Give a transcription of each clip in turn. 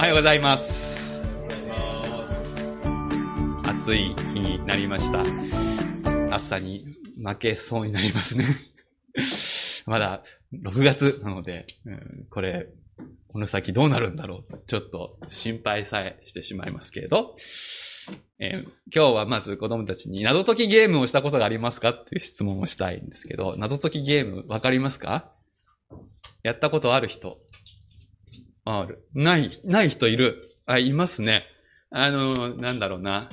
おはようございます。暑い日になりました。暑さに負けそうになりますね。まだ6月なので、うんこれ、この先どうなるんだろうちょっと心配さえしてしまいますけれど、えー今日はまず子供たちに謎解きゲームをしたことがありますかっていう質問をしたいんですけど、謎解きゲームわかりますかやったことある人ある。ない、ない人いる。あ、いますね。あの、なんだろうな。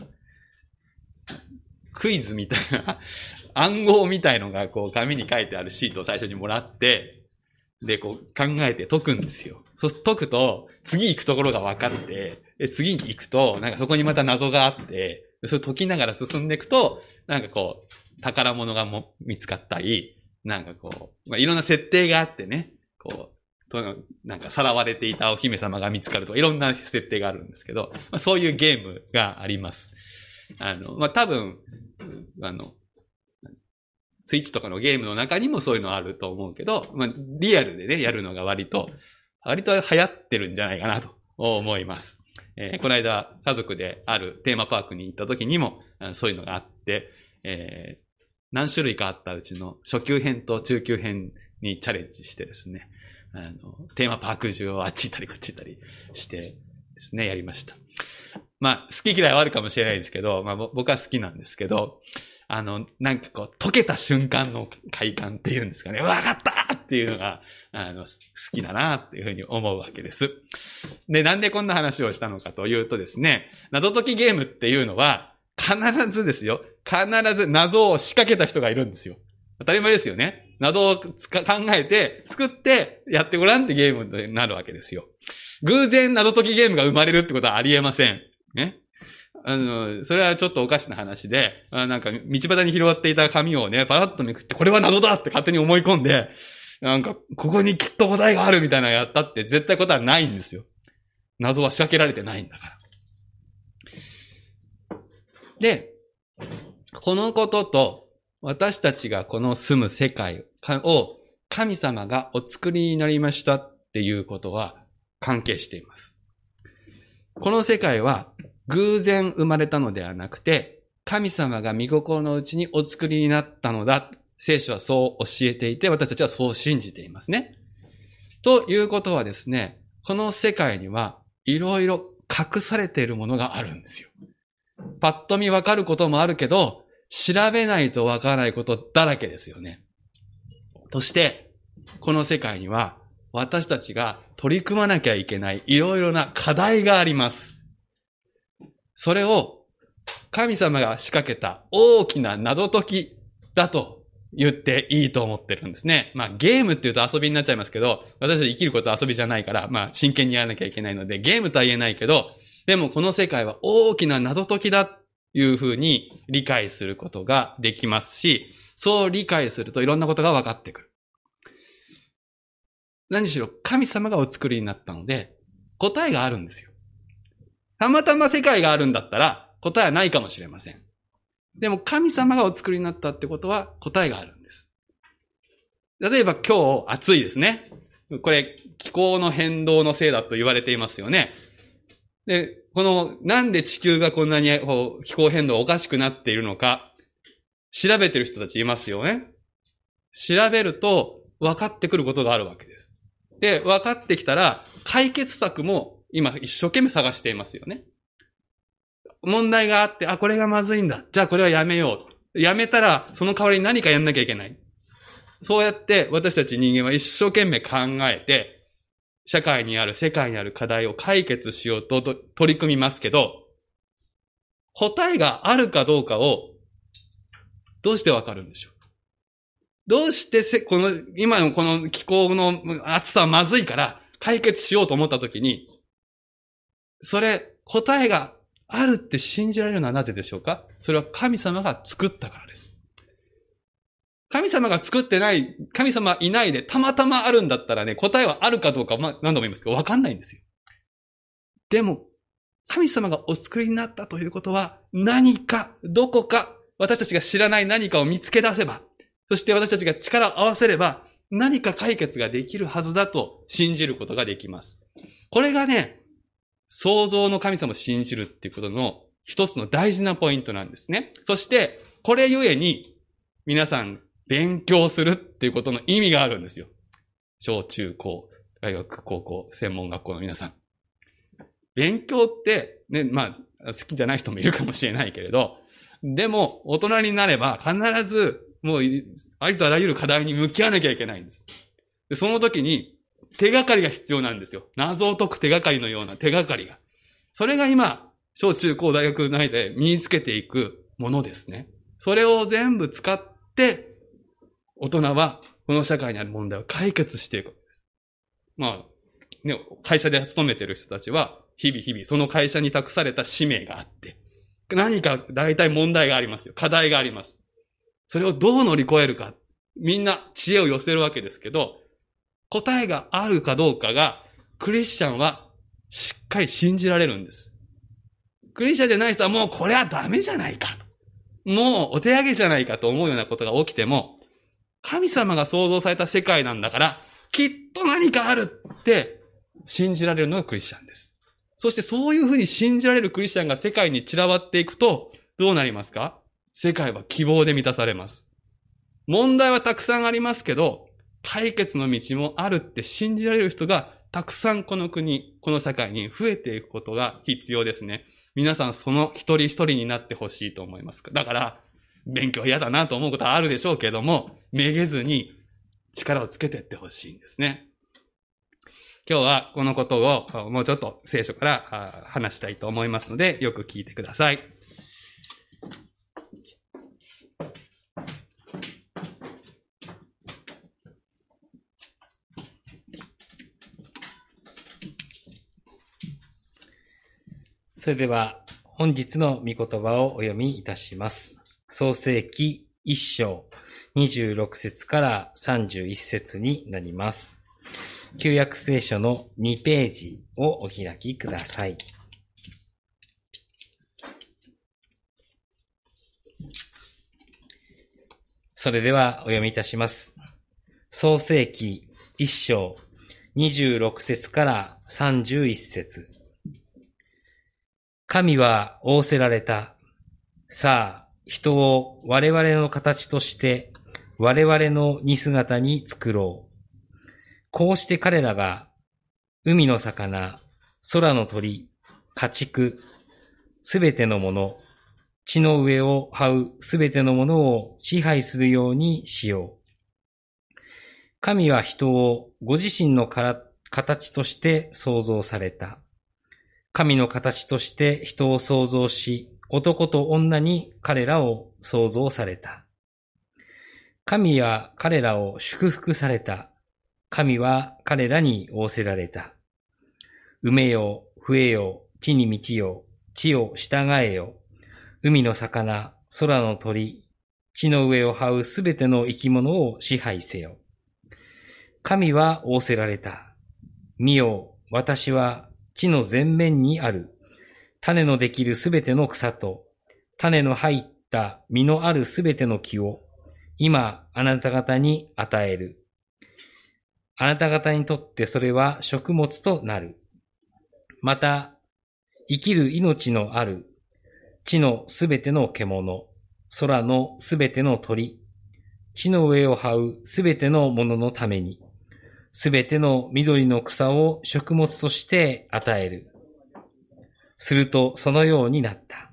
クイズみたいな、暗号みたいのがこう紙に書いてあるシートを最初にもらって、で、こう考えて解くんですよ。そう解くと、次行くところが分かって、で、次に行くと、なんかそこにまた謎があって、それ解きながら進んでいくと、なんかこう、宝物がも見つかったり、なんかこう、まあ、いろんな設定があってね、こう、となんかさらわれていたお姫様が見つかるとか、いろんな設定があるんですけど、まあ、そういうゲームがあります。あの、まあ、多分、あの、スイッチとかのゲームの中にもそういうのあると思うけど、まあ、リアルでね、やるのが割と、割と流行ってるんじゃないかなと思います。えーこの間、家族であるテーマパークに行った時にも、そういうのがあって、えー何種類かあったうちの初級編と中級編にチャレンジしてですね、あの、テーマパーク中をあっち行ったりこっち行ったりしてですね、やりました。まあ、好き嫌いはあるかもしれないですけど、まあ、僕は好きなんですけど、あの、なんかこう、溶けた瞬間の快感っていうんですかね、わかったっていうのが、あの、好きだなっていうふうに思うわけです。で、なんでこんな話をしたのかというとですね、謎解きゲームっていうのは、必ずですよ、必ず謎を仕掛けた人がいるんですよ。当たり前ですよね。謎を考えて、作って、やってごらんってゲームになるわけですよ。偶然謎解きゲームが生まれるってことはありえません。ね。あの、それはちょっとおかしな話で、あなんか、道端に広がっていた紙をね、パラッとめくって、これは謎だって勝手に思い込んで、なんか、ここにきっと答えがあるみたいなのやったって絶対答えはないんですよ。謎は仕掛けられてないんだから。で、このことと、私たちがこの住む世界を神様がお作りになりましたっていうことは関係しています。この世界は偶然生まれたのではなくて、神様が見心のうちにお作りになったのだ。聖書はそう教えていて、私たちはそう信じていますね。ということはですね、この世界にはいろいろ隠されているものがあるんですよ。パッと見わかることもあるけど、調べないとわからないことだらけですよね。そして、この世界には私たちが取り組まなきゃいけないいろいろな課題があります。それを神様が仕掛けた大きな謎解きだと言っていいと思ってるんですね。まあゲームって言うと遊びになっちゃいますけど、私たち生きることは遊びじゃないから、まあ真剣にやらなきゃいけないので、ゲームとは言えないけど、でもこの世界は大きな謎解きだいうふうに理解することができますし、そう理解するといろんなことが分かってくる。何しろ神様がお作りになったので、答えがあるんですよ。たまたま世界があるんだったら答えはないかもしれません。でも神様がお作りになったってことは答えがあるんです。例えば今日暑いですね。これ気候の変動のせいだと言われていますよね。で、このなんで地球がこんなにこう気候変動おかしくなっているのか、調べてる人たちいますよね。調べると分かってくることがあるわけです。で、分かってきたら解決策も今一生懸命探していますよね。問題があって、あ、これがまずいんだ。じゃあこれはやめよう。やめたら、その代わりに何かやんなきゃいけない。そうやって私たち人間は一生懸命考えて、社会にある、世界にある課題を解決しようと取り組みますけど、答えがあるかどうかを、どうしてわかるんでしょう？どうしてせ、この、今のこの気候の暑さはまずいから解決しようと思ったときに、それ、答えがあるって信じられるのはなぜでしょうか？それは神様が作ったからです。神様が作ってない、神様いないでたまたまあるんだったらね、答えはあるかどうか、まあ、何度も言いますけど、わかんないんですよ。でも、神様がお作りになったということは、何か、どこか、私たちが知らない何かを見つけ出せば、そして私たちが力を合わせれば、何か解決ができるはずだと信じることができます。これがね、創造の神様を信じるっていうことの一つの大事なポイントなんですね。そして、これゆえに、皆さん、勉強するっていうことの意味があるんですよ。小中高、大学、高校、専門学校の皆さん。勉強って、ね、まあ、好きじゃない人もいるかもしれないけれど、でも、大人になれば必ず、もう、ありとあらゆる課題に向き合わなきゃいけないんです。でその時に、手がかりが必要なんですよ。謎を解く手がかりのような手がかりが。それが今、小中高大学内で身につけていくものですね。それを全部使って、大人はこの社会にある問題を解決していく。まあ、ね、会社で勤めてる人たちは、日々日々その会社に託された使命があって、何か大体問題がありますよ。課題があります。それをどう乗り越えるか。みんな知恵を寄せるわけですけど、答えがあるかどうかが、クリスチャンはしっかり信じられるんです。クリスチャンじゃない人はもうこれはダメじゃないか。もうお手上げじゃないかと思うようなことが起きても、神様が創造された世界なんだから、きっと何かあるって信じられるのがクリスチャンです。そしてそういうふうに信じられるクリスチャンが世界に散らばっていくと、どうなりますか？世界は希望で満たされます。問題はたくさんありますけど、解決の道もあるって信じられる人がたくさんこの国、この社会に増えていくことが必要ですね。皆さんその一人一人になってほしいと思います。だから、勉強嫌だなと思うことはあるでしょうけども、めげずに力をつけていってほしいんですね。今日はこのことをもうちょっと聖書から話したいと思いますので、よく聞いてください。それでは、本日の御言葉をお読みいたします。創世記一章26節から31節になります。旧約聖書の2ページをお開きください。それではお読みいたします。創世記一章26節から31節神は仰せられた。さあ、人を我々の形として我々の似姿に作ろう。こうして彼らが海の魚、空の鳥、家畜、すべてのもの、地の上を這うすべてのものを支配するようにしよう。神は人をご自身の形として創造された。神の形として人を創造し、男と女に彼らを創造された。神は彼らを祝福された。神は彼らに仰せられた。埋めよ、増えよ、地に満ちよ、地を従えよ。海の魚、空の鳥、地の上を這うすべての生き物を支配せよ。神は仰せられた。見よ、私は地の前面にある、種のできるすべての草と、種の入った実のあるすべての木を、今、あなた方に与える。あなた方にとってそれは食物となる。また、生きる命のある、地のすべての獣、空のすべての鳥、地の上を這うすべてのもののために、すべての緑の草を食物として与える。するとそのようになった。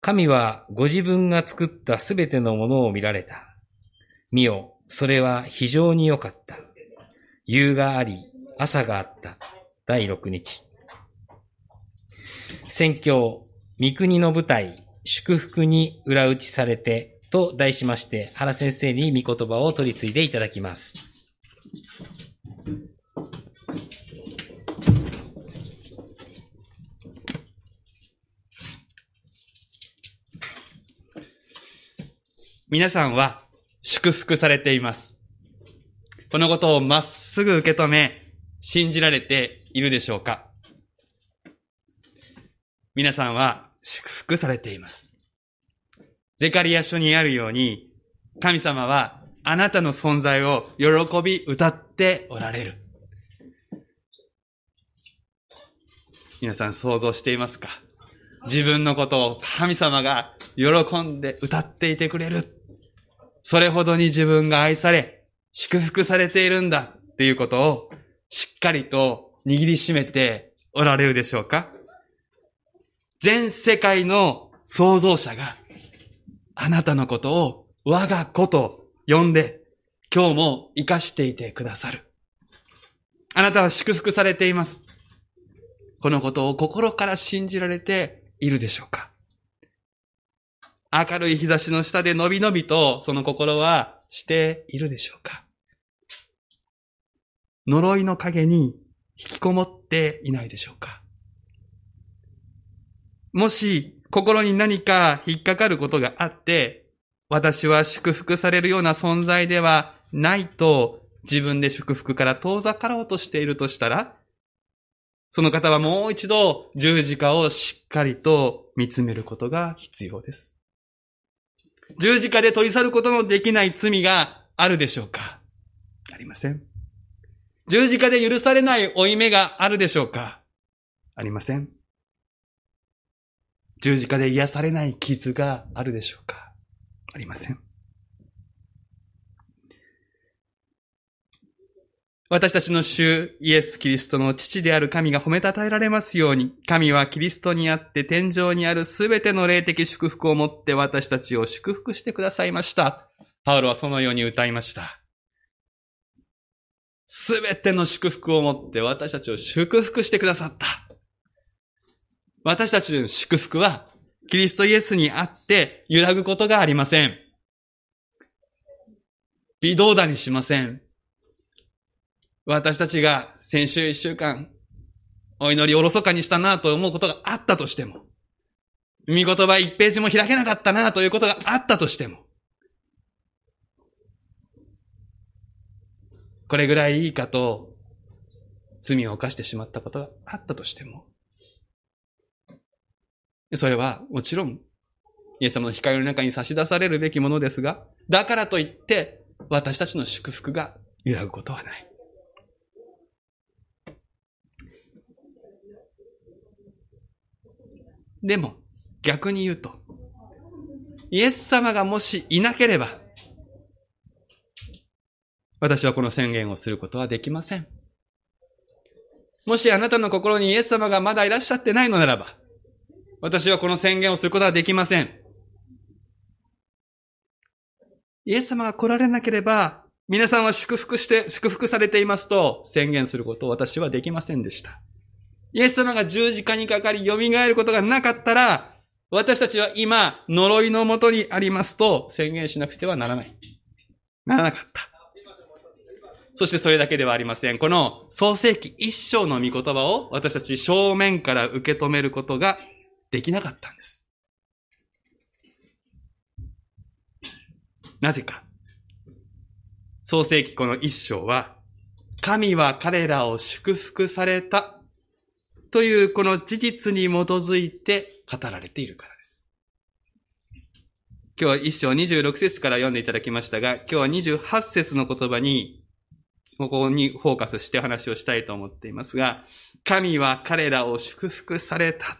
神はご自分が作ったすべてのものを見られた。見よ、それは非常に良かった。夕があり、朝があった。第六日。宣教、三国の舞台、祝福に裏打ちされて、と題しまして、原先生に御言葉を取り継いでいただきます。皆さんは祝福されています。このことをまっすぐ受け止め、信じられているでしょうか皆さんは祝福されています。ゼカリア書にあるように、神様はあなたの存在を喜び歌っておられる。皆さん想像していますか？自分のことを神様が喜んで歌っていてくれる。それほどに自分が愛され、祝福されているんだっていうことをしっかりと握りしめておられるでしょうか？全世界の創造者があなたのことを我が子と呼んで今日も生かしていてくださる。あなたは祝福されています。このことを心から信じられているでしょうか？明るい日差しの下でのびのびとその心はしているでしょうか？呪いの影に引きこもっていないでしょうか？もし心に何か引っかかることがあって、私は祝福されるような存在ではないと自分で祝福から遠ざかろうとしているとしたら、その方はもう一度十字架をしっかりと見つめることが必要です。十字架で取り去ることのできない罪があるでしょうか？ありません。十字架で許されない負い目があるでしょうか？ありません。十字架で癒されない傷があるでしょうか？ありません。私たちの主イエス・キリストの父である神が褒めたたえられますように、神はキリストにあって天井にあるすべての霊的祝福をもって私たちを祝福してくださいました。パウロはそのように歌いました。すべての祝福をもって私たちを祝福してくださった。私たちの祝福は、キリストイエスにあって揺らぐことがありません。微動だにしません。私たちが先週一週間、お祈りおろそかにしたなと思うことがあったとしても、見言葉一ページも開けなかったなということがあったとしても、これぐらいいいかと罪を犯してしまったことがあったとしても、それはもちろん、イエス様の光の中に差し出されるべきものですが、だからといって、私たちの祝福が揺らぐことはない。でも、逆に言うと、イエス様がもしいなければ、私はこの宣言をすることはできません。もしあなたの心にイエス様がまだいらっしゃってないのならば、私はこの宣言をすることはできません。イエス様が来られなければ、皆さんは祝福して、祝福されていますと宣言することを私はできませんでした。イエス様が十字架にかかり蘇ることがなかったら、私たちは今、呪いのもとにありますと宣言しなくてはならない。ならなかった。そしてそれだけではありません。この創世記一章の御言葉を私たち正面から受け止めることができなかったんです。なぜか。創世記この一章は、神は彼らを祝福されたというこの事実に基づいて語られているからです。今日は一章26節から読んでいただきましたが、今日は28節の言葉に、ここにフォーカスして話をしたいと思っていますが、神は彼らを祝福された。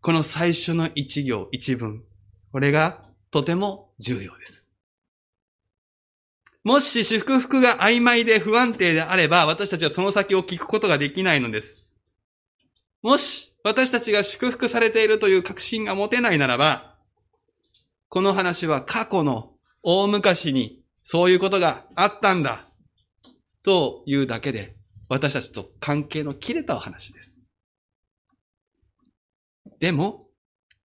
この最初の一行、一文。これがとても重要です。もし祝福が曖昧で不安定であれば、私たちはその先を聞くことができないのです。もし、私たちが祝福されているという確信が持てないならば、この話は過去の大昔にそういうことがあったんだ、というだけで、私たちと関係の切れたお話です。でも、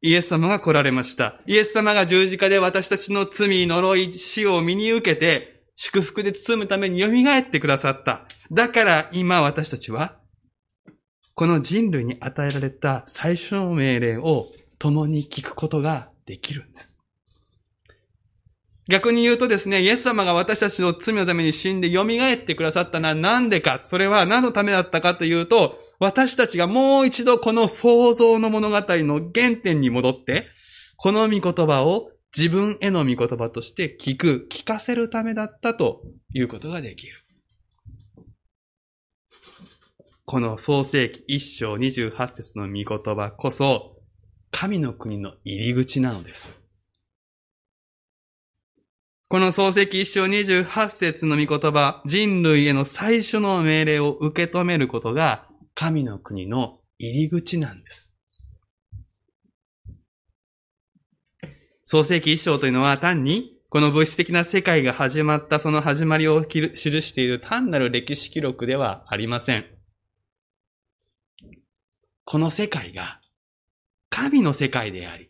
イエス様が来られました。イエス様が十字架で私たちの罪、呪い、死を身に受けて、祝福で包むために蘇ってくださった。だから今私たちはこの人類に与えられた最初の命令を共に聞くことができるんです。逆に言うとですね、イエス様が私たちの罪のために死んで蘇ってくださったのは何でか、それは何のためだったかというと、私たちがもう一度この創造の物語の原点に戻って、この御言葉を自分への御言葉として聞く、聞かせるためだったということができる。この創世記一章28節の御言葉こそ、神の国の入り口なのです。この創世記一章28節の御言葉、人類への最初の命令を受け止めることが、神の国の入り口なんです。創世記一章というのは単にこの物質的な世界が始まったその始まりを記している単なる歴史記録ではありません。この世界が神の世界であり、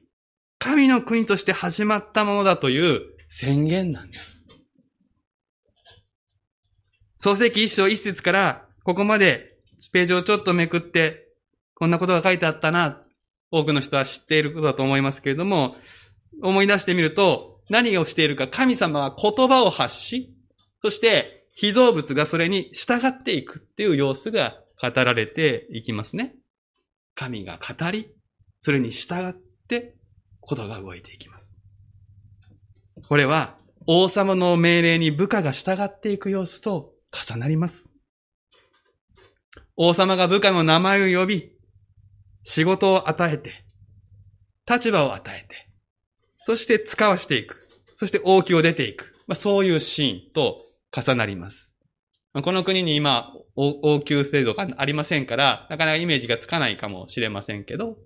神の国として始まったものだという宣言なんです。創世記一章一節からここまでページをちょっとめくってこんなことが書いてあったな、多くの人は知っていることだと思いますけれども、思い出してみると、何をしているか、神様は言葉を発し、そして被造物がそれに従っていくっていう様子が語られていきますね。神が語り、それに従ってことが動いていきます。これは王様の命令に部下が従っていく様子と重なります。王様が部下の名前を呼び、仕事を与えて、立場を与えて、そして使わしていく。そして王宮を出ていく。まあ、そういうシーンと重なります。この国に今、王宮制度がありませんから、なかなかイメージがつかないかもしれませんけど、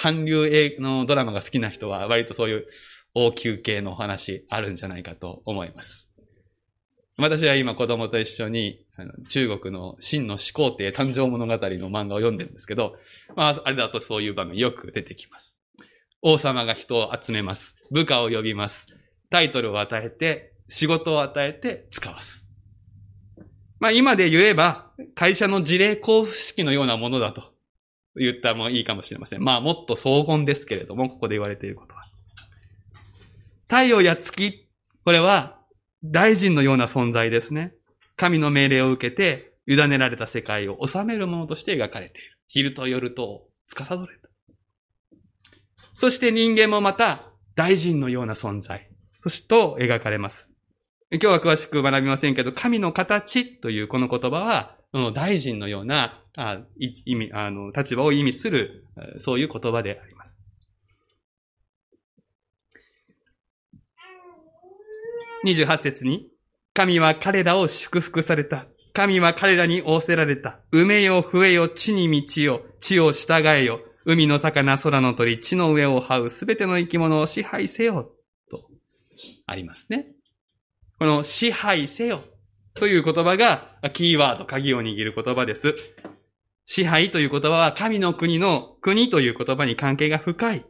韓流映画のドラマが好きな人は割とそういう王宮系のお話あるんじゃないかと思います。私は今子供と一緒に中国の真の始皇帝誕生物語の漫画を読んでるんですけど、まあ、あれだとそういう場面よく出てきます。王様が人を集めます。部下を呼びます。タイトルを与えて、仕事を与えて使わす。まあ今で言えば、会社の事例交付式のようなものだと言ったもいいかもしれません。まあもっと荘厳ですけれども、ここで言われていることは。太陽や月、これは大臣のような存在ですね。神の命令を受けて、委ねられた世界を治めるものとして描かれている。昼と夜と司れそして人間もまた大臣のような存在、そして描かれます。今日は詳しく学びませんけど、神の形というこの言葉は、その大臣のようなあ意味あの立場を意味する、そういう言葉であります。28節に、神は彼らを祝福された。神は彼らに仰せられた。埋めよ、増えよ、地に満ちよ、地を従えよ。海の魚、空の鳥、地の上を這うすべての生き物を支配せよ、とありますね。この支配せよという言葉がキーワード、鍵を握る言葉です。支配という言葉は神の国の国という言葉に関係が深い。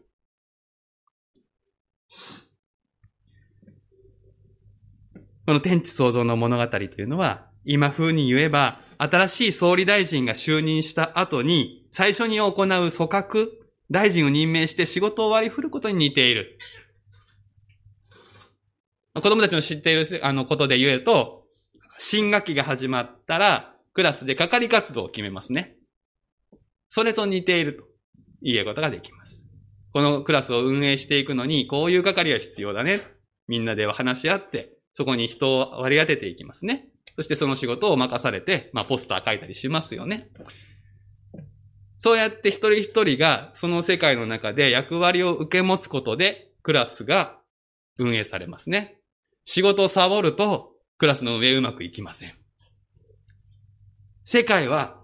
この天地創造の物語というのは、今風に言えば、新しい総理大臣が就任した後に、最初に行う組閣、大臣を任命して仕事を割り振ることに似ている。子供たちの知っているあのことで言うと、新学期が始まったら、クラスで係活動を決めますね。それと似ていると言えることができます。このクラスを運営していくのに、こういう係が必要だね。みんなでは話し合って、そこに人を割り当てていきますね。そしてその仕事を任されて、まあポスター書いたりしますよね。そうやって一人一人がその世界の中で役割を受け持つことでクラスが運営されますね。仕事をサボるとクラスの上うまくいきません。世界は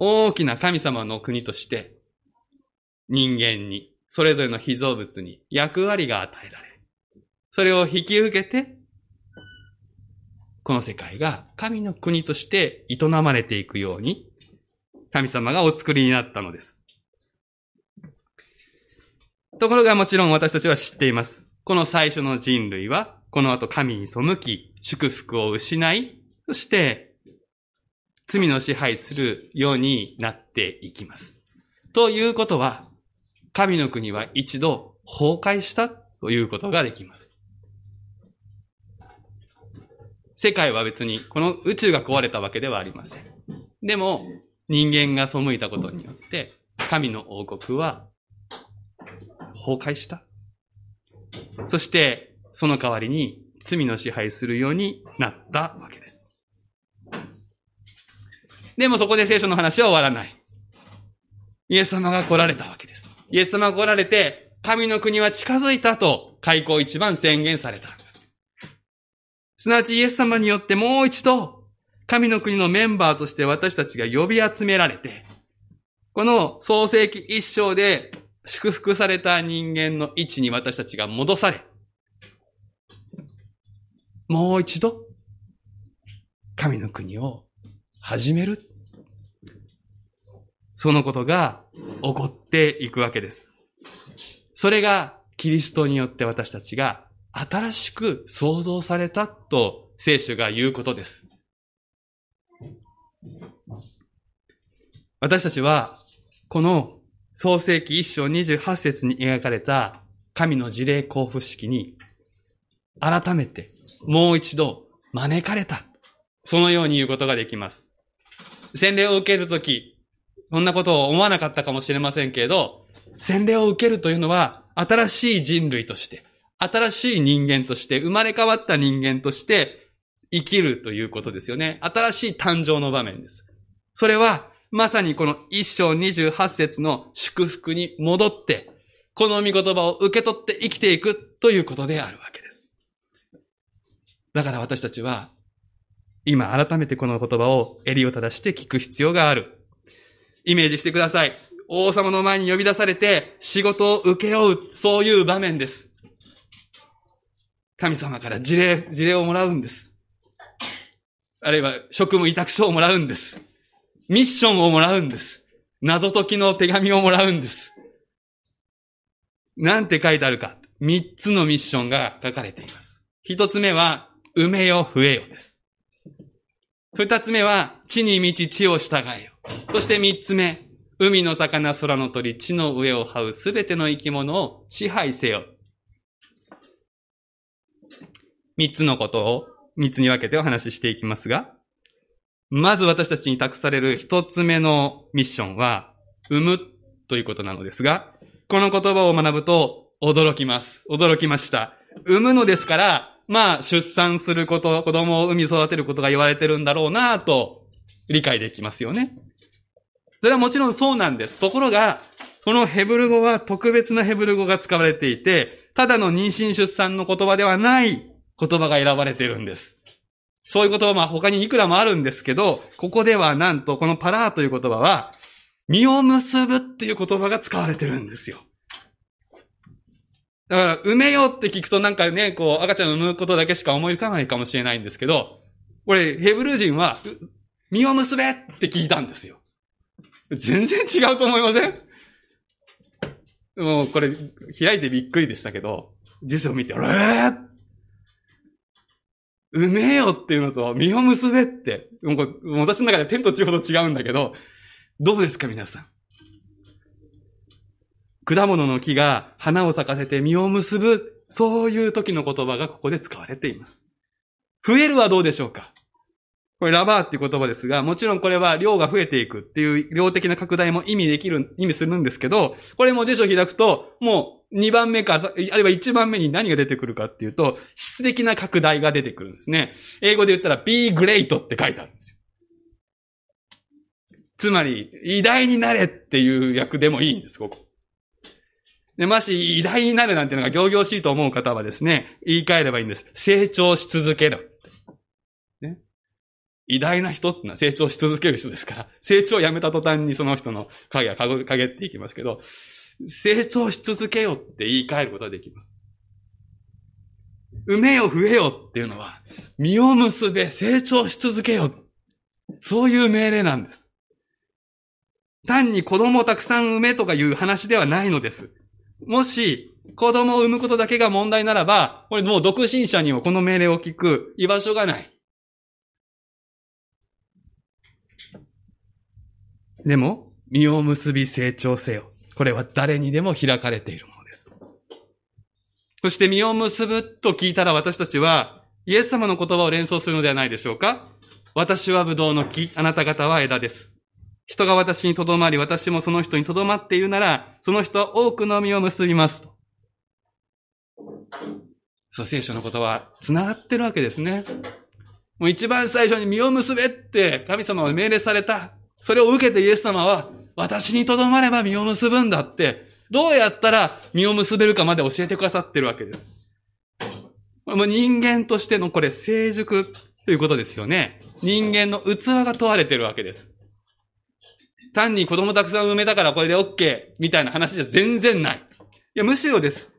大きな神様の国として人間に、それぞれの被造物に役割が与えられ、それを引き受けて、この世界が神の国として営まれていくように神様がお作りになったのです。ところがもちろん私たちは知っています。この最初の人類は、この後神に背き、祝福を失い、そして罪の支配するようになっていきます。ということは、神の国は一度崩壊したということができます。世界は別にこの宇宙が壊れたわけではありません。でも、人間が背いたことによって、神の王国は崩壊した。そして、その代わりに罪の支配するようになったわけです。でもそこで聖書の話は終わらない。イエス様が来られたわけです。イエス様が来られて、神の国は近づいたと、開口一番宣言されたんです。すなわちイエス様によってもう一度、神の国のメンバーとして私たちが呼び集められて、この創世記一章で祝福された人間の位置に私たちが戻され、もう一度、神の国を始める。そのことが起こっていくわけです。それがキリストによって私たちが新しく創造されたと聖書が言うことです。私たちは、この創世記一章28節に描かれた神の事例交付式に、改めてもう一度招かれた。そのように言うことができます。洗礼を受けるとき、そんなことを思わなかったかもしれませんけれど、洗礼を受けるというのは、新しい人類として、新しい人間として、生まれ変わった人間として生きるということですよね。新しい誕生の場面です。それは、まさにこの一章二十八節の祝福に戻って、この御言葉を受け取って生きていくということであるわけです。だから私たちは、今改めてこの言葉を襟を正して聞く必要がある。イメージしてください。王様の前に呼び出されて仕事を受け負う、そういう場面です。神様から事例、事例をもらうんです。あるいは職務委託書をもらうんです。ミッションをもらうんです。謎解きの手紙をもらうんです。なんて書いてあるか。三つのミッションが書かれています。一つ目は、埋めよ、増えよです。二つ目は、地に満ち地を従えよ。そして三つ目、海の魚、空の鳥、地の上を這うすべての生き物を支配せよ。三つのことを三つに分けてお話ししていきますが、まず私たちに託される一つ目のミッションは、産むということなのですが、この言葉を学ぶと驚きます。驚きました。産むのですから、まあ、出産すること、子供を産み育てることが言われてるんだろうなと理解できますよね。それはもちろんそうなんです。ところが、このヘブル語は特別なヘブル語が使われていて、ただの妊娠出産の言葉ではない言葉が選ばれてるんです。そういう言葉は他にいくらもあるんですけど、ここではなんとこのパラーという言葉は、実を結ぶっていう言葉が使われてるんですよ。だから、埋めようって聞くとなんかね、こう、赤ちゃんを産むことだけしか思い浮かないかもしれないんですけど、これ、ヘブル人は、実を結べって聞いたんですよ。全然違うと思いません？もう、これ、開いてびっくりでしたけど、辞書を見て、えー、埋めえよっていうのと、実を結べって、もう私の中で天と地ほど違うんだけど、どうですか皆さん？果物の木が花を咲かせて実を結ぶ、そういう時の言葉がここで使われています。増えるはどうでしょうか？これラバーっていう言葉ですが、もちろんこれは量が増えていくっていう量的な拡大も意味できる、意味するんですけど、これも辞書開くと、もう2番目か、あるいは1番目に何が出てくるかっていうと、質的な拡大が出てくるんですね。英語で言ったら be great って書いてあるんですよ。つまり、偉大になれっていう訳でもいいんです、ここ。で、もし偉大になるなんていうのが行々しいと思う方はですね、言い換えればいいんです。成長し続ける。偉大な人ってのは成長し続ける人ですから、成長をやめた途端にその人の影が陰っていきますけど、成長し続けよって言い換えることができます。埋めよ増えよっていうのは、実を結べ、成長し続けよ。そういう命令なんです。単に子供をたくさん産めとかいう話ではないのです。もし、子供を産むことだけが問題ならば、これもう独身者にもこの命令を聞く居場所がない。でも、実を結び成長せよ。これは誰にでも開かれているものです。そして実を結ぶと聞いたら私たちは、イエス様の言葉を連想するのではないでしょうか？私はブドウの木、あなた方は枝です。人が私にとどまり、私もその人にとどまっているなら、その人は多くの実を結びます。そう、聖書のことは繋がってるわけですね。もう一番最初に身を結べって神様は命令された。それを受けてイエス様は、私にとどまれば身を結ぶんだって、どうやったら身を結べるかまで教えてくださってるわけです。もう人間としてのこれ成熟ということですよね。人間の器が問われてるわけです。単に子供たくさん産めたからこれで OK みたいな話じゃ全然ない。いや、むしろです。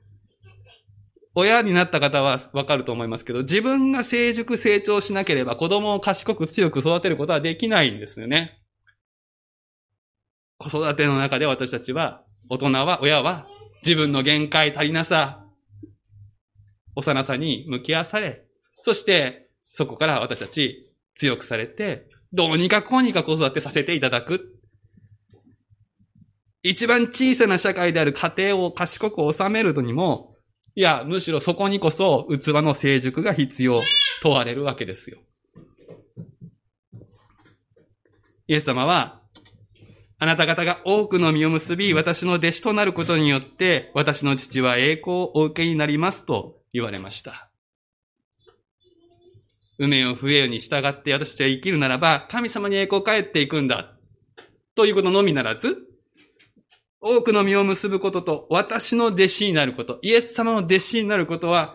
親になった方はわかると思いますけど、自分が成熟成長しなければ子供を賢く強く育てることはできないんですよね。子育ての中で私たちは、大人は、親は、自分の限界足りなさ、幼さに向き合わされ、そして、そこから私たち強くされて、どうにかこうにか子育てさせていただく。一番小さな社会である家庭を賢く収めるとにも、いや、むしろそこにこそ器の成熟が必要、問われるわけですよ。イエス様は、あなた方が多くの実を結び、私の弟子となることによって、私の父は栄光をお受けになりますと言われました。梅を増えよに従って私たちは生きるならば、神様に栄光を返っていくんだ。ということのみならず、多くの実を結ぶことと、私の弟子になること、イエス様の弟子になることは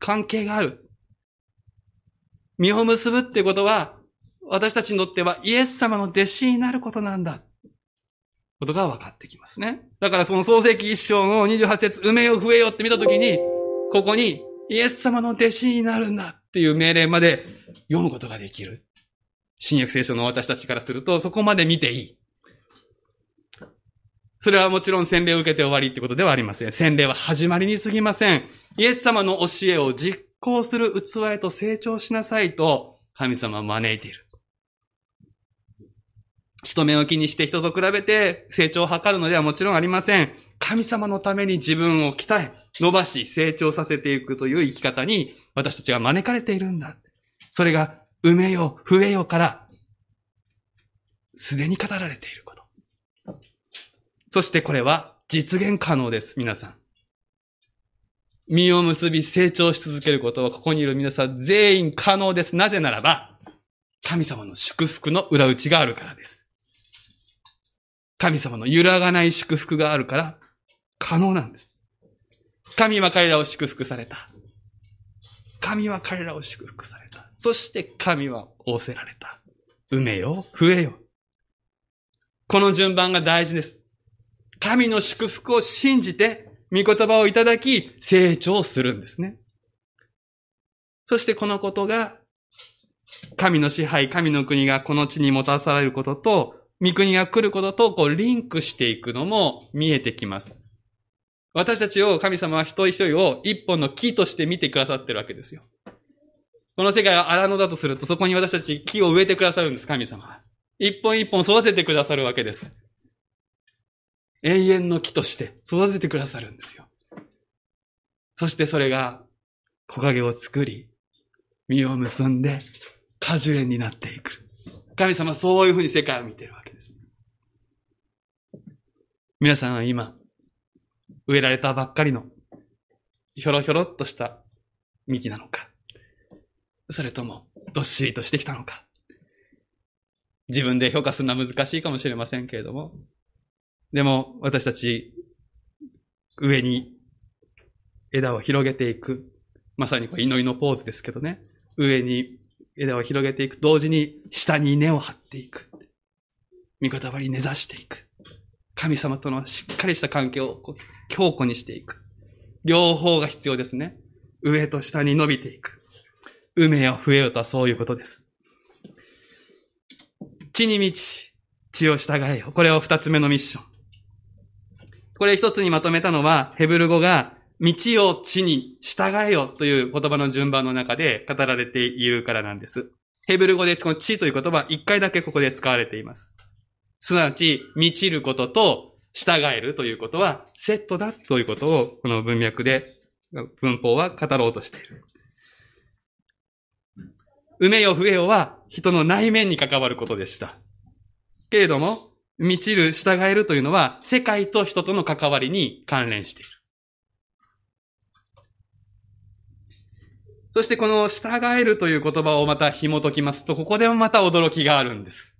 関係がある。実を結ぶってことは、私たちにとってはイエス様の弟子になることなんだ。ことが分かってきますね。だからその創世記一章の28節、埋めよ増えよって見たときに、ここにイエス様の弟子になるんだっていう命令まで読むことができる。新約聖書の私たちからすると、そこまで見ていい。それはもちろん洗礼を受けて終わりってことではありません。洗礼は始まりに過ぎません。イエス様の教えを実行する器へと成長しなさいと神様は招いている。人目を気にして人と比べて成長を図るのではもちろんありません。神様のために自分を鍛え、伸ばし、成長させていくという生き方に私たちは招かれているんだ。それが、埋めよ、増えよから、すでに語られていること。そしてこれは実現可能です、皆さん。身を結び成長し続けることはここにいる皆さん全員可能です。なぜならば、神様の祝福の裏打ちがあるからです。神様の揺らがない祝福があるから可能なんです。神は彼らを祝福された。神は彼らを祝福された。そして神は仰せられた。埋めよ、増えよ。この順番が大事です。神の祝福を信じて、御言葉をいただき、成長するんですね。そしてこのことが、神の支配、神の国がこの地にもたされることと、御国が来ることと、こう、リンクしていくのも見えてきます。私たちを、神様は一人一人を一本の木として見てくださってるわけですよ。この世界が荒野だとすると、そこに私たち木を植えてくださるんです、神様は。一本一本育ててくださるわけです。永遠の木として育ててくださるんですよ。そしてそれが木陰を作り、実を結んで果樹園になっていく。神様そういうふうに世界を見てるわけです。皆さんは今、植えられたばっかりの、ひょろひょろっとした幹なのか、それとも、どっしりとしてきたのか、自分で評価するのは難しいかもしれませんけれども、でも、私たち、上に枝を広げていく。まさにこう祈りのポーズですけどね。上に枝を広げていく。同時に下に根を張っていく。味方場に根ざしていく。神様とのしっかりした関係を強固にしていく。両方が必要ですね。上と下に伸びていく。埋めよ増えよとはそういうことです。地に満ち、地を従えよ。これを二つ目のミッション。これ一つにまとめたのは、ヘブル語が、道を地に従えよという言葉の順番の中で語られているからなんです。ヘブル語でこの地という言葉一回だけここで使われています。すなわち、満ちることと従えるということはセットだということをこの文脈で文法は語ろうとしている。埋めよ増えよは人の内面に関わることでした。けれども、満ちる、従えるというのは、世界と人との関わりに関連している。そしてこの従えるという言葉をまた紐解きますと、ここでもまた驚きがあるんです。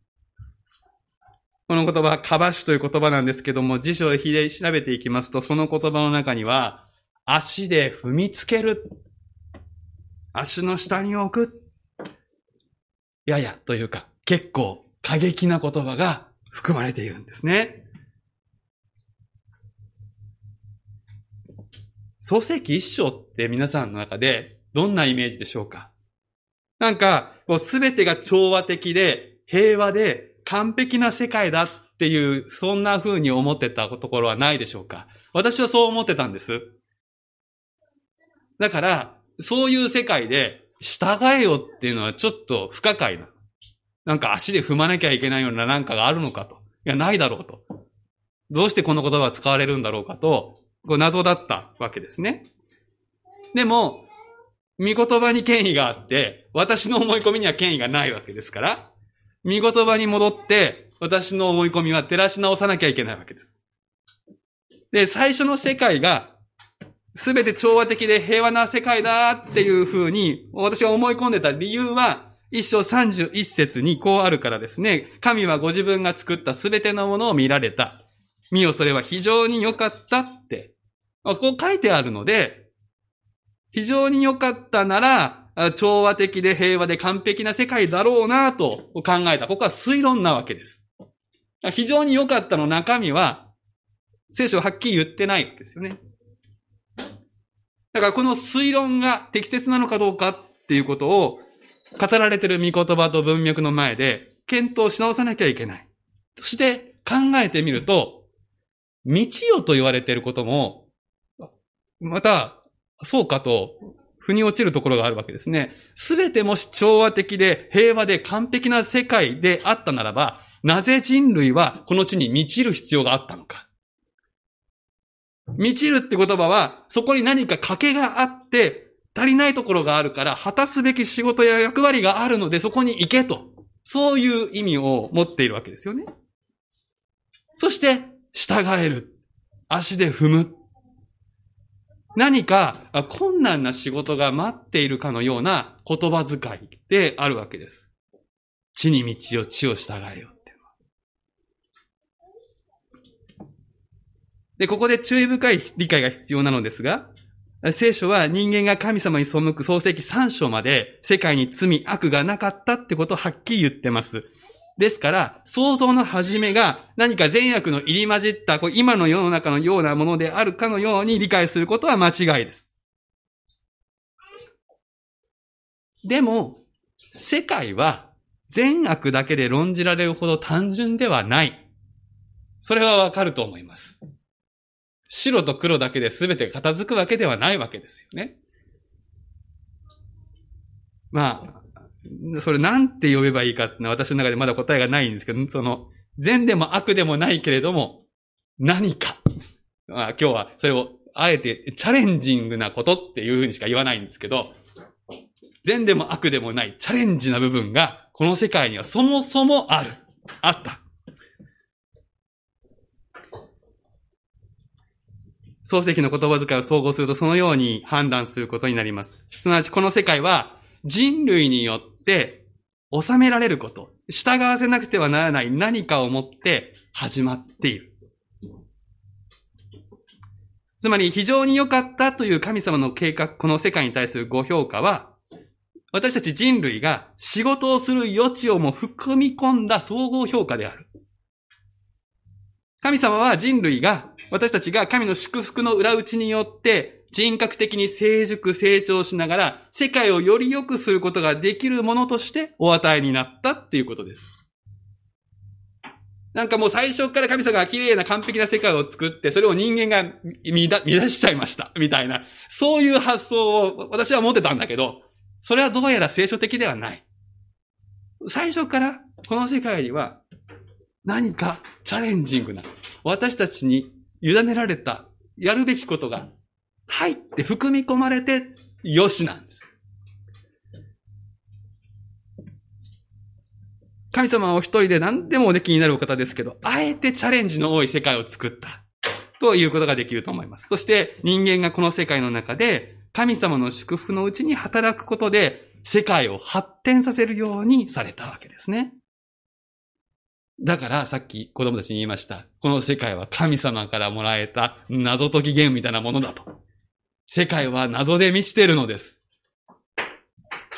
この言葉、かばしという言葉なんですけども、辞書をひで調べていきますと、その言葉の中には、足で踏みつける。足の下に置く。ややというか、結構過激な言葉が含まれているんですね。漱石一章って皆さんの中でどんなイメージでしょうか？なんか、すべてが調和的で平和で完璧な世界だっていう、そんな風に思ってたところはないでしょうか？私はそう思ってたんです。だから、そういう世界で従えよっていうのはちょっと不可解な。なんか足で踏まなきゃいけないようななんかがあるのかと。いや、ないだろうと。どうしてこの言葉は使われるんだろうかと、こう謎だったわけですね。でも、見言葉に権威があって、私の思い込みには権威がないわけですから、見言葉に戻って、私の思い込みは照らし直さなきゃいけないわけです。で、最初の世界が、すべて調和的で平和な世界だっていうふうに、私が思い込んでた理由は、一章三十一節にこうあるからですね。神はご自分が作ったすべてのものを見られた。見よ、それは非常に良かったって。こう書いてあるので、非常に良かったなら、調和的で平和で完璧な世界だろうなと考えた。ここは推論なわけです。非常に良かったの中身は、聖書はっきり言ってないですよね。だからこの推論が適切なのかどうかっていうことを語られている御言葉と文脈の前で検討し直さなきゃいけない。そして考えてみると、道よと言われていることも、また、そうかと腑に落ちるところがあるわけですね。すべてもし調和的で平和で完璧な世界であったならば、なぜ人類はこの地に満ちる必要があったのか。満ちるって言葉は、そこに何か賭けがあって、足りないところがあるから、果たすべき仕事や役割があるので、そこに行けと。そういう意味を持っているわけですよね。そして、従える。足で踏む。何か困難な仕事が待っているかのような言葉遣いであるわけです。地に道を地を従えよって。で、ここで注意深い理解が必要なのですが、聖書は人間が神様に背く創世記3章まで世界に罪悪がなかったってことをはっきり言ってます。ですから、創造の始めが何か善悪の入り混じったこう今の世の中のようなものであるかのように理解することは間違いです。でも、世界は善悪だけで論じられるほど単純ではない。それはわかると思います。白と黒だけで全て片付くわけではないわけですよね。まあ、それなんて呼べばいいかってのは私の中でまだ答えがないんですけど、その、善でも悪でもないけれども、何か。まあ、今日はそれをあえてチャレンジングなことっていうふうにしか言わないんですけど、善でも悪でもないチャレンジな部分がこの世界にはそもそもある。あった。漱石の言葉遣いを総合するとそのように判断することになります。すなわちこの世界は人類によって収められること、従わせなくてはならない何かをもって始まっている。つまり非常に良かったという神様の計画、この世界に対するご評価は、私たち人類が仕事をする余地をも含み込んだ総合評価である。神様は人類が、私たちが神の祝福の裏打ちによって人格的に成熟成長しながら、世界をより良くすることができるものとしてお与えになったっていうことです。なんかもう最初から神様が綺麗な完璧な世界を作って、それを人間が乱しちゃいました。みたいな。そういう発想を私は持ってたんだけど、それはどうやら聖書的ではない。最初からこの世界には何かチャレンジングな、私たちに委ねられたやるべきことが入って含み込まれて、よしなんです。神様はお一人で何でもおできになるお方ですけど、あえてチャレンジの多い世界を作った。ということができると思います。そして人間がこの世界の中で神様の祝福のうちに働くことで、世界を発展させるようにされたわけですね。だからさっき子供たちに言いました。この世界は神様からもらえた謎解きゲームみたいなものだと。世界は謎で満ちているのです。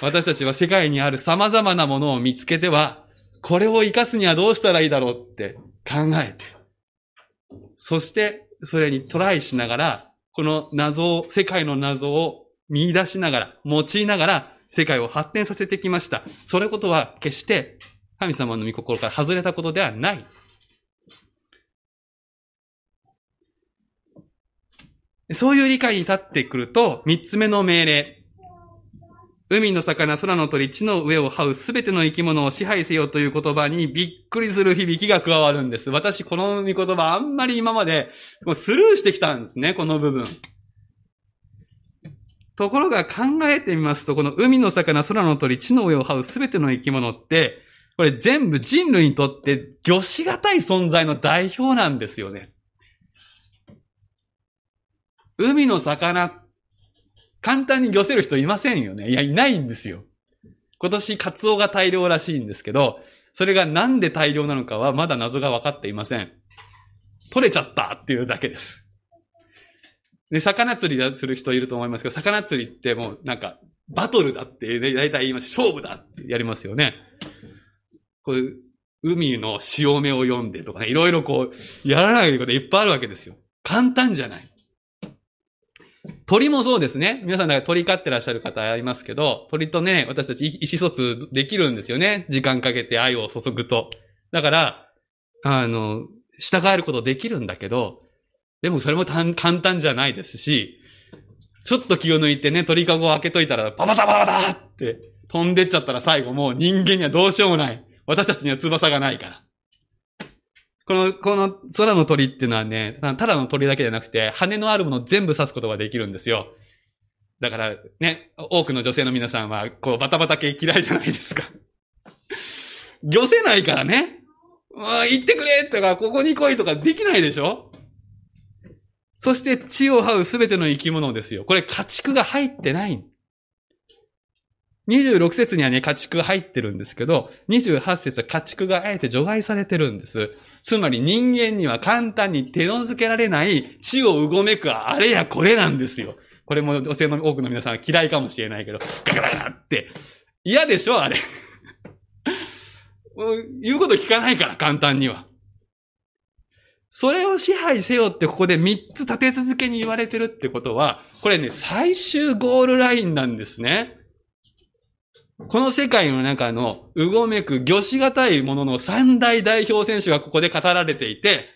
私たちは世界にある様々なものを見つけては、これを活かすにはどうしたらいいだろうって考えて、そしてそれにトライしながら、この謎を、世界の謎を見出しながら、用いながら、世界を発展させてきました。それことは決して神様の御心から外れたことではない。そういう理解に立ってくると、三つ目の命令。海の魚、空の鳥、地の上を這うすべての生き物を支配せよという言葉にびっくりする響きが加わるんです。私、この御言葉あんまり今までスルーしてきたんですね、この部分。ところが考えてみますと、この海の魚、空の鳥、地の上を這うすべての生き物って、これ全部人類にとって魚しがたい存在の代表なんですよね。海の魚、簡単に漁せる人いませんよね。いや、いないんですよ。今年カツオが大量らしいんですけど、それがなんで大量なのかはまだ謎が分かっていません。取れちゃったっていうだけです。で、魚釣りする人いると思いますけど、魚釣りってもうなんか、バトルだって、ね、大体言います。勝負だってやりますよね。こういう、海の潮目を読んでとかね、いろいろこう、やらないこといっぱいあるわけですよ。簡単じゃない。鳥もそうですね。皆さんだか鳥飼ってらっしゃる方ありますけど、鳥とね、私たち意思疎通できるんですよね。時間かけて愛を注ぐと。だから、あの、従えることできるんだけど、でもそれも簡単じゃないですし、ちょっと気を抜いてね、鳥かごを開けといたら、パパタパタパタって飛んでっちゃったら最後もう人間にはどうしようもない。私たちには翼がないから。この、この空の鳥っていうのはね、ただの鳥だけじゃなくて、羽のあるもの全部刺すことができるんですよ。だから、ね、多くの女性の皆さんは、こう、バタバタ系嫌いじゃないですか。漁せないからね。ああ、行ってくれとか、ここに来いとかできないでしょそして、地を這うすべての生き物ですよ。これ、家畜が入ってない。26節にはね、家畜が入ってるんですけど、28節は家畜があえて除外されてるんです。つまり人間には簡単に手の付けられない地をうごめくあれやこれなんですよ。これも女性の多くの皆さんは嫌いかもしれないけど、ガガガガって。嫌でしょあれ。言うこと聞かないから、簡単には。それを支配せよってここで3つ立て続けに言われてるってことは、これね、最終ゴールラインなんですね。この世界の中のうごめく魚しがたいものの三大代表選手がここで語られていて、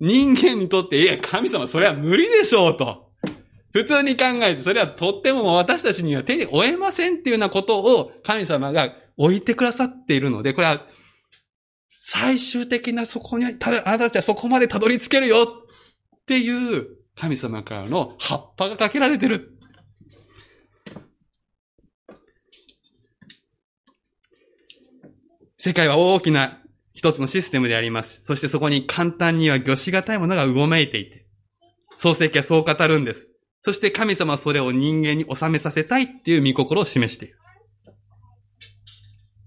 人間にとって、いや、神様、それは無理でしょうと。普通に考えて、それはとっても私たちには手に負えませんっていうようなことを神様が置いてくださっているので、これは最終的なそこに、あなたたちはそこまでたどり着けるよっていう神様からの葉っぱがかけられてる。世界は大きな一つのシステムであります。そしてそこに簡単には魚しがたいものがうごめいていて、創世記はそう語るんです。そして神様はそれを人間に収めさせたいっていう見心を示している。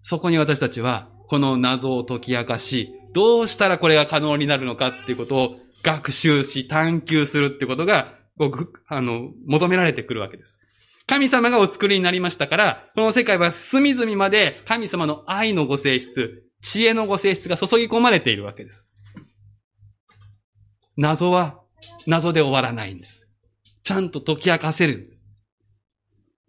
そこに私たちは、この謎を解き明かし、どうしたらこれが可能になるのかっていうことを学習し、探求するってことが、あの、求められてくるわけです。神様がお作りになりましたから、この世界は隅々まで神様の愛のご性質、知恵のご性質が注ぎ込まれているわけです。謎は謎で終わらないんです。ちゃんと解き明かせる。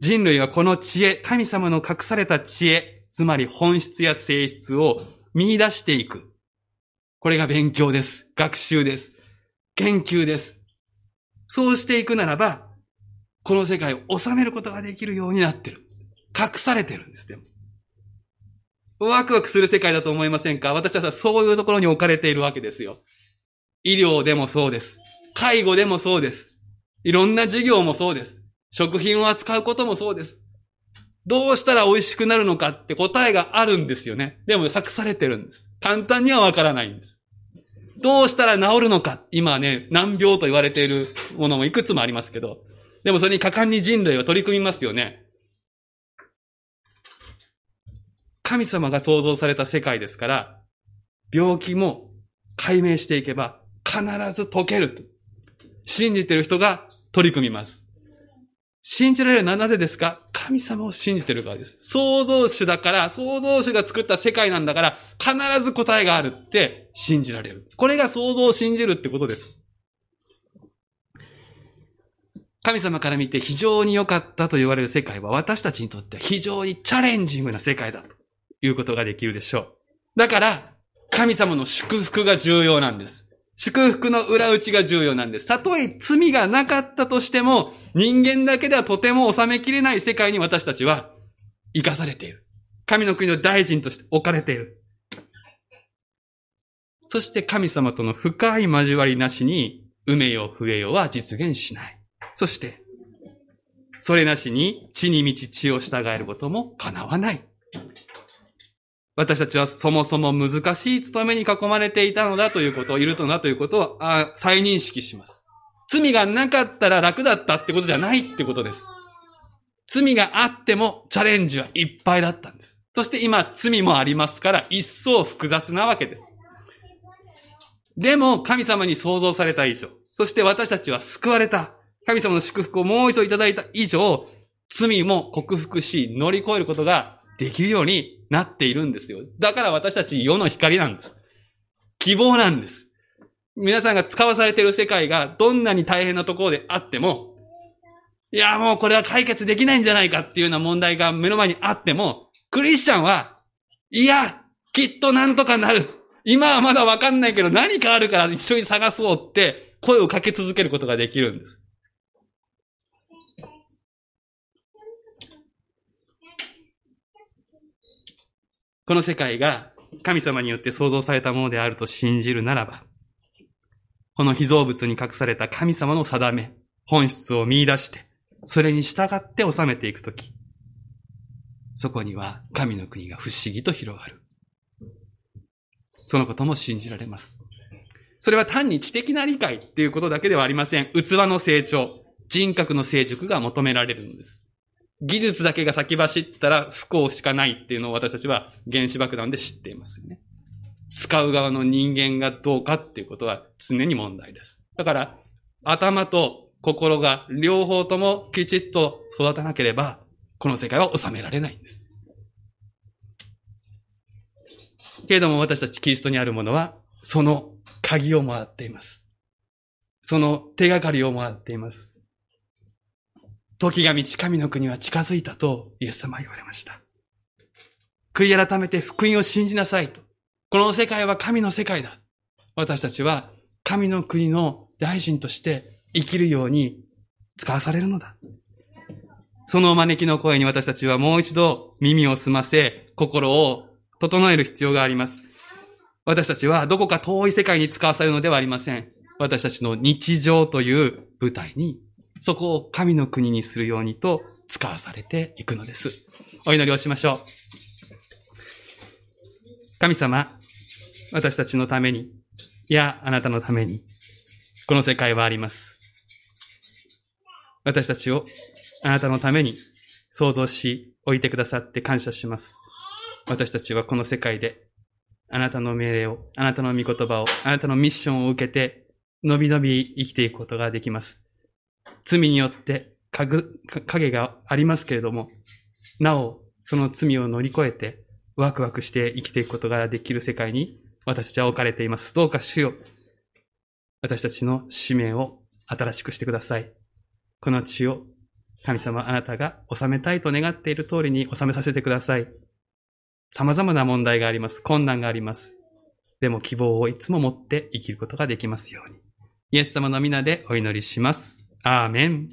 人類はこの知恵、神様の隠された知恵、つまり本質や性質を見出していく。これが勉強です。学習です。研究です。そうしていくならば、この世界を収めることができるようになってる。隠されてるんです、でも。ワクワクする世界だと思いませんか？私たちはそういうところに置かれているわけですよ。医療でもそうです。介護でもそうです。いろんな事業もそうです。食品を扱うこともそうです。どうしたら美味しくなるのかって答えがあるんですよね。でも隠されてるんです。簡単にはわからないんです。どうしたら治るのか今ね、難病と言われているものもいくつもありますけど、でもそれに果敢に人類は取り組みますよね。神様が創造された世界ですから、病気も解明していけば必ず解けると。信じてる人が取り組みます。信じられるのはなぜですか？神様を信じてるからです。創造主だから、創造主が作った世界なんだから、必ず答えがあるって信じられる。これが創造を信じるってことです。神様から見て非常に良かったと言われる世界は私たちにとって非常にチャレンジングな世界だということができるでしょう。だから、神様の祝福が重要なんです。祝福の裏打ちが重要なんです。たとえ罪がなかったとしても、人間だけではとても収めきれない世界に私たちは生かされている。神の国の大臣として置かれている。そして神様との深い交わりなしに、埋めよう増えようは実現しない。そして、それなしに地に満ち地を従えることも叶わない。私たちはそもそも難しい務めに囲まれていたのだということを、いるとなということをあ再認識します。罪がなかったら楽だったってことじゃないってことです。罪があってもチャレンジはいっぱいだったんです。そして今罪もありますから一層複雑なわけです。でも神様に創造された以上、そして私たちは救われた。神様の祝福をもう一度いただいた以上、罪も克服し乗り越えることができるようになっているんですよ。だから私たち世の光なんです。希望なんです。皆さんが使わされている世界がどんなに大変なところであっても、いや、もうこれは解決できないんじゃないかっていうような問題が目の前にあっても、クリスチャンは、いや、きっとなんとかなる。今はまだわかんないけど何かあるから一緒に探そうって声をかけ続けることができるんです。この世界が神様によって創造されたものであると信じるならば、この被造物に隠された神様の定め、本質を見出して、それに従って収めていくとき、そこには神の国が不思議と広がる。そのことも信じられます。それは単に知的な理解っていうことだけではありません。器の成長、人格の成熟が求められるのです。技術だけが先走ったら不幸しかないっていうのを私たちは原子爆弾で知っていますよね。使う側の人間がどうかっていうことは常に問題です。だから、頭と心が両方ともきちっと育たなければ、この世界は収められないんです。けれども私たちキリストにあるものは、その鍵をもらっています。その手がかりをもらっています。時が満ち神の国は近づいたとイエス様は言われました。悔い改めて福音を信じなさいと。この世界は神の世界だ。私たちは神の国の大臣として生きるように使わされるのだ。そのお招きの声に私たちはもう一度耳を澄ませ、心を整える必要があります。私たちはどこか遠い世界に使わされるのではありません。私たちの日常という舞台に、そこを神の国にするようにと使わされていくのです。お祈りをしましょう。神様、私たちのために、いや、あなたのために、この世界はあります。私たちをあなたのために創造し、置いてくださって感謝します。私たちはこの世界で、あなたの命令を、あなたの御言葉を、あなたのミッションを受けて、のびのび生きていくことができます。罪によって影がありますけれども、なお、その罪を乗り越えて、ワクワクして生きていくことができる世界に私たちは置かれています。どうか主よ、私たちの使命を新しくしてください。この地を神様あなたが収めたいと願っている通りに収めさせてください。様々な問題があります。困難があります。でも希望をいつも持って生きることができますように。イエス様の皆でお祈りします。Amén.